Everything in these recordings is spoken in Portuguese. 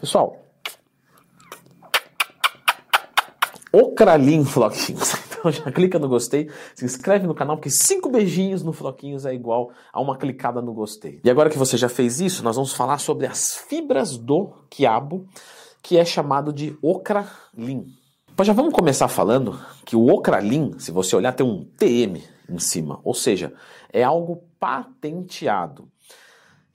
Pessoal, Ocralim Floquinhos. Então já clica no gostei, se inscreve no canal, porque cinco beijinhos no Floquinhos é igual a uma clicada no gostei. E agora que você já fez isso, nós vamos falar sobre as fibras do quiabo, que é chamado de Ocralim. Mas já vamos começar falando que o Ocralim, se você olhar, tem um TM em cima, ou seja, é algo patenteado.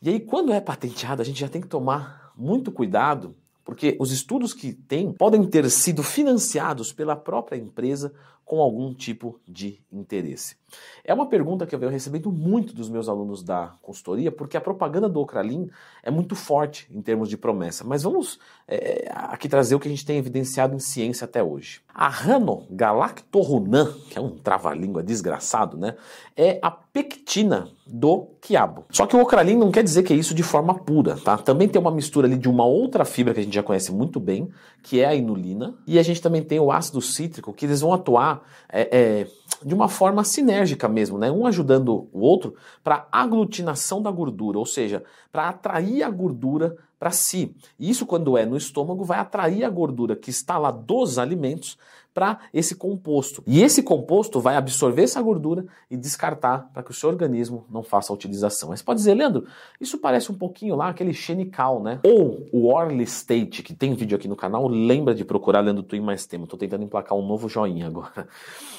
E aí, quando é patenteado, a gente já tem que tomar muito cuidado porque os estudos que tem podem ter sido financiados pela própria empresa com algum tipo de interesse. É uma pergunta que eu venho recebendo muito dos meus alunos da consultoria, porque a propaganda do Ocralin é muito forte em termos de promessa. Mas vamos é, aqui trazer o que a gente tem evidenciado em ciência até hoje. A Ranogalactorunan, que é um trava-língua desgraçado, né, é a pectina do quiabo. Só que o Ocralin não quer dizer que é isso de forma pura, tá? Também tem uma mistura ali de uma outra fibra que a gente já conhece muito bem, que é a inulina, e a gente também tem o ácido cítrico, que eles vão atuar é, é, de uma forma sinérgica mesmo, né? Um ajudando o outro para aglutinação da gordura, ou seja, para atrair a gordura para si. Isso, quando é no estômago, vai atrair a gordura que está lá dos alimentos para esse composto. E esse composto vai absorver essa gordura e descartar para que o seu organismo não faça a utilização. Mas pode dizer, Leandro, isso parece um pouquinho lá aquele xenical, né? Ou o Orly State, que tem vídeo aqui no canal, lembra de procurar Leandro Twin mais tema. Estou tentando emplacar um novo joinha agora.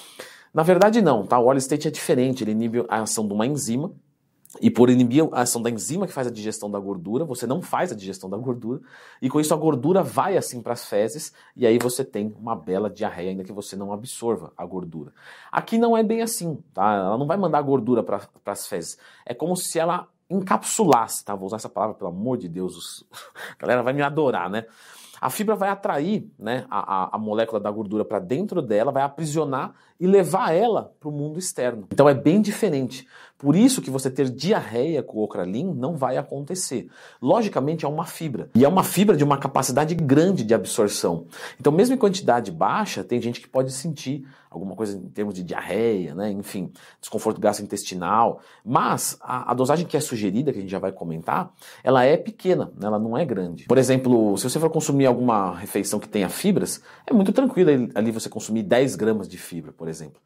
Na verdade, não, tá? O Orly State é diferente, ele inibe a ação de uma enzima e por inibir a ação da enzima que faz a digestão da gordura, você não faz a digestão da gordura, e com isso a gordura vai assim para as fezes, e aí você tem uma bela diarreia, ainda que você não absorva a gordura. Aqui não é bem assim, tá? Ela não vai mandar a gordura para as fezes. É como se ela encapsulasse, tá? Vou usar essa palavra, pelo amor de Deus, os... a galera vai me adorar, né? A fibra vai atrair né, a, a, a molécula da gordura para dentro dela, vai aprisionar e levar ela para o mundo externo. Então é bem diferente. Por isso que você ter diarreia com o Ocralin não vai acontecer. Logicamente é uma fibra. E é uma fibra de uma capacidade grande de absorção. Então, mesmo em quantidade baixa, tem gente que pode sentir alguma coisa em termos de diarreia, né? enfim, desconforto gastrointestinal. Mas a, a, dosagem que é sugerida, que a gente já vai comentar, ela é pequena, né? ela não é grande. Por exemplo, se você for consumir alguma refeição que tenha fibras, é muito tranquilo ali você consumir 10 gramas de fibra, por exemplo.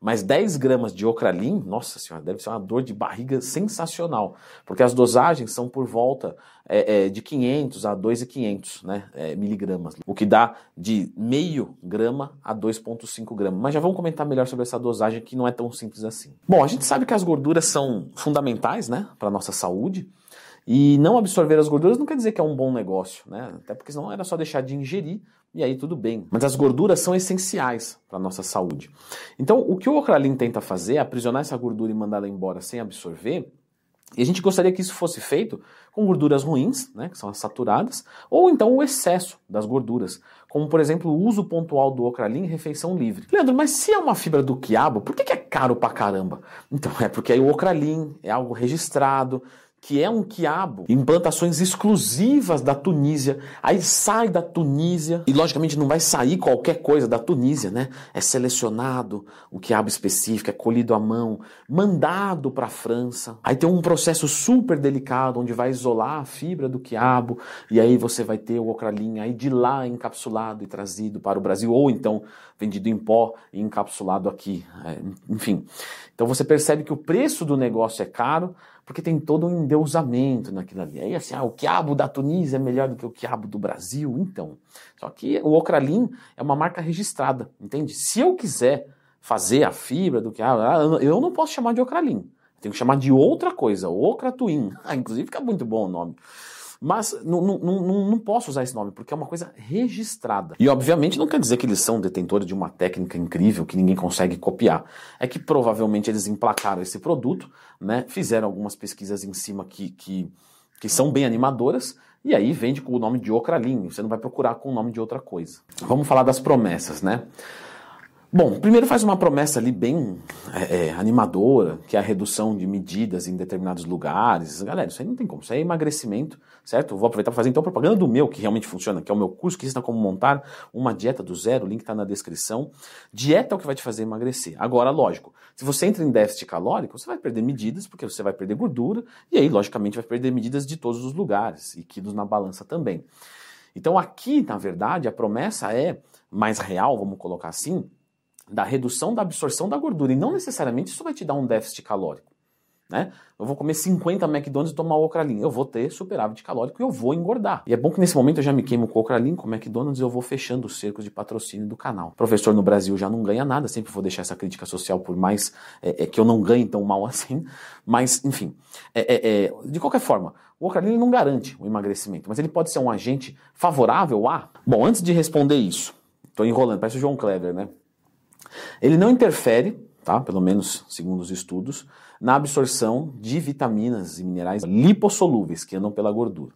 Mas 10 gramas de ocralin, nossa senhora, deve ser uma dor de barriga sensacional, porque as dosagens são por volta é, é, de 500 a 2,500 né, é, miligramas, o que dá de meio grama a 2,5 gramas. Mas já vamos comentar melhor sobre essa dosagem que não é tão simples assim. Bom, a gente sabe que as gorduras são fundamentais né, para a nossa saúde. E não absorver as gorduras não quer dizer que é um bom negócio, né? Até porque senão era só deixar de ingerir e aí tudo bem. Mas as gorduras são essenciais para a nossa saúde. Então, o que o Ocralin tenta fazer é aprisionar essa gordura e mandá-la embora sem absorver. E a gente gostaria que isso fosse feito com gorduras ruins, né, que são as saturadas, ou então o excesso das gorduras, como por exemplo o uso pontual do Ocralin em refeição livre. Leandro, mas se é uma fibra do quiabo, por que, é caro pra caramba? Então é porque aí o Ocralin é algo registrado, que é um quiabo, implantações exclusivas da Tunísia. Aí sai da Tunísia e logicamente não vai sair qualquer coisa da Tunísia, né? É selecionado o quiabo específico, é colhido à mão, mandado para a França. Aí tem um processo super delicado onde vai isolar a fibra do quiabo e aí você vai ter o ocralin aí de lá encapsulado e trazido para o Brasil ou então vendido em pó e encapsulado aqui. É, enfim, então você percebe que o preço do negócio é caro porque tem todo um endeusamento naquilo ali. Aí assim, ah, o quiabo da Tunísia é melhor do que o quiabo do Brasil, então. Só que o Ocralin é uma marca registrada, entende? Se eu quiser fazer a fibra do quiabo, ah, eu não posso chamar de Ocralin. Tenho que chamar de outra coisa, Ocratuin. Ah, inclusive fica muito bom o nome. Mas não, posso usar esse nome, porque é uma coisa registrada. E obviamente não quer dizer que eles são detentores de uma técnica incrível que ninguém consegue copiar. É que provavelmente eles emplacaram esse produto, né? Fizeram algumas pesquisas em cima que, que, que são bem animadoras. E aí vende com o nome de Ocralin, você não vai procurar com o nome de outra coisa. Vamos falar das promessas, né? Bom, primeiro faz uma promessa ali bem é, é, animadora, que é a redução de medidas em determinados lugares. Galera, isso aí não tem como, isso aí é emagrecimento, certo? Vou aproveitar para fazer então propaganda do meu, que realmente funciona, que é o meu curso que ensina como montar uma dieta do zero, o link está na descrição. Dieta é o que vai te fazer emagrecer. Agora, lógico, se você entra em déficit calórico, você vai perder medidas, porque você vai perder gordura, e aí, logicamente, vai perder medidas de todos os lugares, e quilos na balança também. Então aqui, na verdade, a promessa é mais real, vamos colocar assim, da redução da absorção da gordura. E não necessariamente isso vai te dar um déficit calórico. Né? Eu vou comer 50 McDonald's e tomar Ocralin. Eu vou ter superávit calórico e eu vou engordar. E é bom que nesse momento eu já me queimo com Ocralin, com McDonald's e eu vou fechando os cercos de patrocínio do canal. Professor no Brasil já não ganha nada, sempre vou deixar essa crítica social por mais é, é, que eu não ganhe tão mal assim. Mas, enfim, é, é, é de qualquer forma, o Ocralin não garante o emagrecimento, mas ele pode ser um agente favorável a... Bom, antes de responder isso, estou enrolando, parece o João Kleber, né? Ele não interfere, tá? pelo menos segundo os estudos, na absorção de vitaminas e minerais lipossolúveis que andam pela gordura.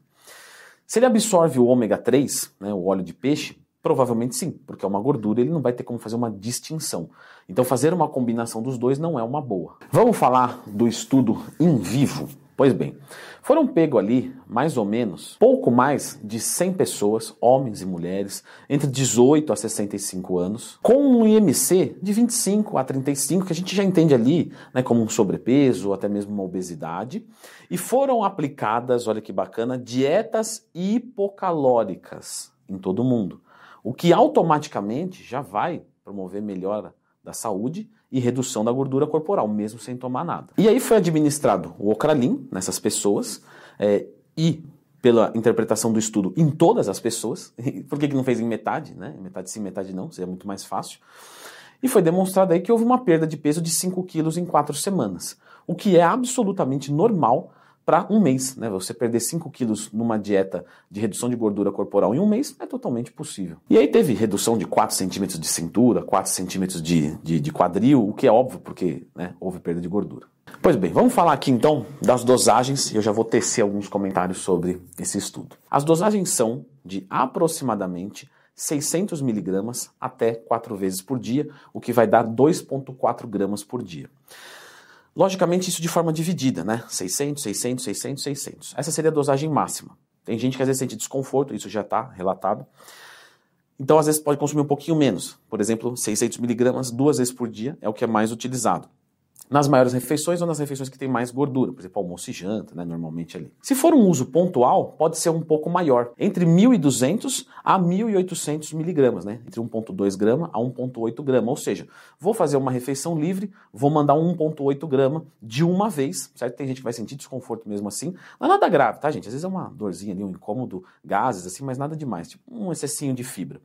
Se ele absorve o ômega 3, né, o óleo de peixe, provavelmente sim, porque é uma gordura, ele não vai ter como fazer uma distinção. Então fazer uma combinação dos dois não é uma boa. Vamos falar do estudo in vivo. Pois bem, foram pego ali, mais ou menos, pouco mais de 100 pessoas, homens e mulheres, entre 18 a 65 anos, com um IMC de 25 a 35, que a gente já entende ali né, como um sobrepeso ou até mesmo uma obesidade, e foram aplicadas, olha que bacana, dietas hipocalóricas em todo o mundo, o que automaticamente já vai promover melhora da saúde e redução da gordura corporal, mesmo sem tomar nada. E aí foi administrado o Ocralin nessas pessoas é, e pela interpretação do estudo em todas as pessoas. Por que, que não fez em metade, né? Metade sim, metade não, seria muito mais fácil. E foi demonstrado aí que houve uma perda de peso de 5 quilos em 4 semanas, o que é absolutamente normal para um mês. Né? Você perder 5 quilos numa dieta de redução de gordura corporal em um mês é totalmente possível. E aí teve redução de 4 centímetros de cintura, 4 centímetros de, de, de quadril, o que é óbvio porque né, houve perda de gordura. Pois bem, vamos falar aqui então das dosagens e eu já vou tecer alguns comentários sobre esse estudo. As dosagens são de aproximadamente 600 miligramas até 4 vezes por dia, o que vai dar 2,4 gramas por dia. Logicamente, isso de forma dividida, né? 600, 600, 600, 600. Essa seria a dosagem máxima. Tem gente que às vezes sente desconforto, isso já está relatado. Então, às vezes, pode consumir um pouquinho menos. Por exemplo, 600 miligramas duas vezes por dia é o que é mais utilizado nas maiores refeições ou nas refeições que tem mais gordura, por exemplo, almoço e janta, né, normalmente ali. Se for um uso pontual, pode ser um pouco maior, entre 1.200 a 1.800 miligramas, né, entre 1.2 grama a 1.8 grama, ou seja, vou fazer uma refeição livre, vou mandar um 1.8 grama de uma vez, certo? Tem gente que vai sentir desconforto mesmo assim, não é nada grave, tá gente? Às vezes é uma dorzinha ali, um incômodo, gases assim, mas nada demais, tipo um excessinho de fibra.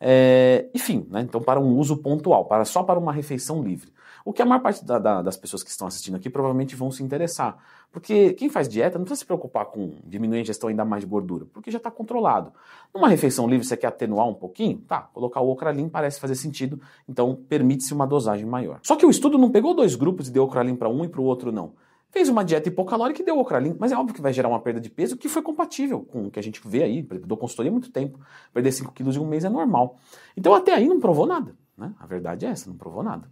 É, enfim, né, então para um uso pontual, para só para uma refeição livre. O que a maior parte da, da, das pessoas que estão assistindo aqui provavelmente vão se interessar. Porque quem faz dieta não precisa se preocupar com diminuir a ingestão ainda mais de gordura, porque já está controlado. Numa refeição livre, você quer atenuar um pouquinho? Tá, colocar o Ocralin parece fazer sentido, então permite-se uma dosagem maior. Só que o estudo não pegou dois grupos e deu Ocralin para um e para o outro, não fez uma dieta hipocalórica e deu Ocralin, mas é óbvio que vai gerar uma perda de peso que foi compatível com o que a gente vê aí, dou consultoria há muito tempo, perder 5 quilos em um mês é normal. Então até aí não provou nada, né? A verdade é essa, não provou nada.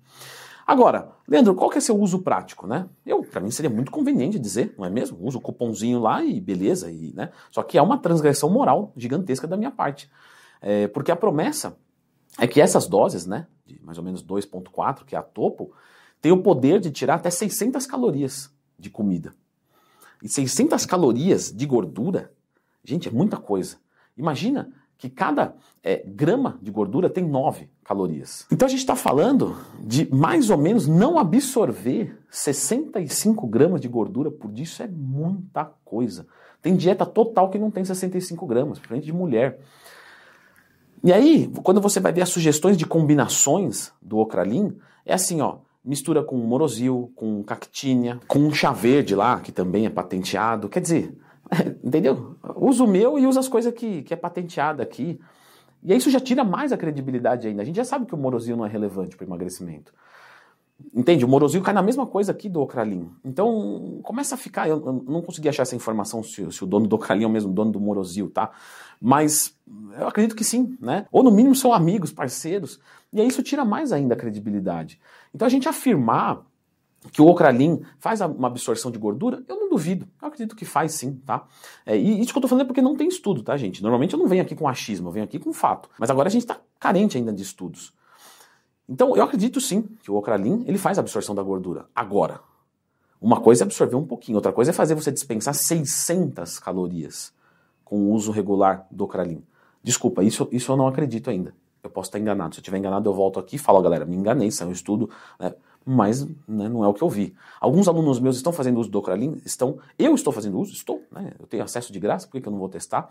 Agora, Leandro, qual que é seu uso prático, né? Eu, para mim seria muito conveniente dizer, não é mesmo? Uso o cupomzinho lá e beleza, e, né? Só que é uma transgressão moral gigantesca da minha parte. É, porque a promessa é que essas doses, né, de mais ou menos 2.4, que é a topo, tem o poder de tirar até 600 calorias de comida. E 600 calorias de gordura, gente, é muita coisa. Imagina que cada é, grama de gordura tem 9 calorias. Então a gente está falando de mais ou menos não absorver 65 gramas de gordura por dia. Isso é muita coisa. Tem dieta total que não tem 65 gramas, principalmente de mulher. E aí, quando você vai ver as sugestões de combinações do Ocralin, é assim, ó, mistura com morosil, com cactínia, com um chá verde lá, que também é patenteado. Quer dizer, entendeu? Usa o meu e usa as coisas que, que é patenteada aqui. E aí isso já tira mais a credibilidade ainda. A gente já sabe que o morosil não é relevante para emagrecimento. Entende? O morosil cai na mesma coisa aqui do Ocralin. Então, começa a ficar. Eu, eu não consegui achar essa informação se, se, o dono do Ocralin é o mesmo dono do morosil, tá? Mas eu acredito que sim, né? Ou no mínimo são amigos, parceiros. E aí isso tira mais ainda a credibilidade. Então a gente afirmar que o Ocralin faz uma absorção de gordura, eu não duvido. Eu acredito que faz sim, tá? É, e isso que eu tô falando é porque não tem estudo, tá, gente? Normalmente eu não venho aqui com achismo, eu venho aqui com fato. Mas agora a gente tá carente ainda de estudos. Então, eu acredito sim que o Ocralin, ele faz a absorção da gordura. Agora, uma coisa é absorver um pouquinho, outra coisa é fazer você dispensar 600 calorias com o uso regular do Ocralin. Desculpa, isso, isso eu não acredito ainda. Eu posso estar enganado. Se eu estiver enganado, eu volto aqui e falo, galera, me enganei, saiu um estudo, né? mas né, não é o que eu vi. Alguns alunos meus estão fazendo uso do Ocralin, estão, eu estou fazendo uso, estou, né? eu tenho acesso de graça, por que eu não vou testar?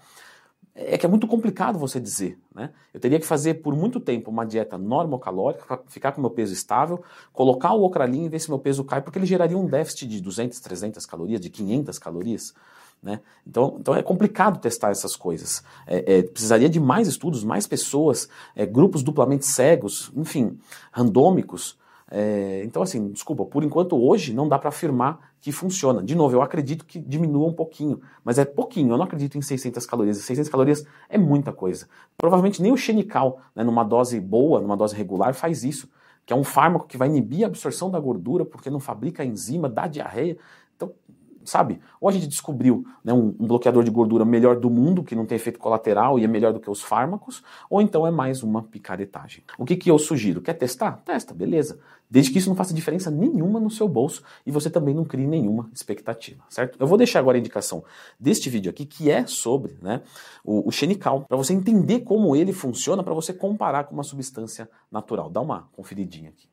É que é muito complicado você dizer, né? Eu teria que fazer por muito tempo uma dieta normocalórica, ficar com meu peso estável, colocar o Ocralin e ver se meu peso cai, porque ele geraria um déficit de 200, 300 calorias, de 500 calorias. Né? Então, então é complicado testar essas coisas. É, é, precisaria de mais estudos, mais pessoas, é, grupos duplamente cegos, enfim, randômicos. É, então, assim, desculpa, por enquanto hoje não dá para afirmar que funciona. De novo, eu acredito que diminua um pouquinho, mas é pouquinho. Eu não acredito em 600 calorias. 600 calorias é muita coisa. Provavelmente nem o xenical, né, numa dose boa, numa dose regular, faz isso. Que é um fármaco que vai inibir a absorção da gordura porque não fabrica enzima, dá diarreia. Então, sabe? Ou a gente descobriu né, um, um, bloqueador de gordura melhor do mundo, que não tem efeito colateral e é melhor do que os fármacos, ou então é mais uma picaretagem. O que, que eu sugiro? Quer testar? Testa, beleza. Desde que isso não faça diferença nenhuma no seu bolso e você também não crie nenhuma expectativa, certo? Eu vou deixar agora a indicação deste vídeo aqui, que é sobre né, o, o xenical, para você entender como ele funciona, para você comparar com uma substância natural. Dá uma conferidinha aqui.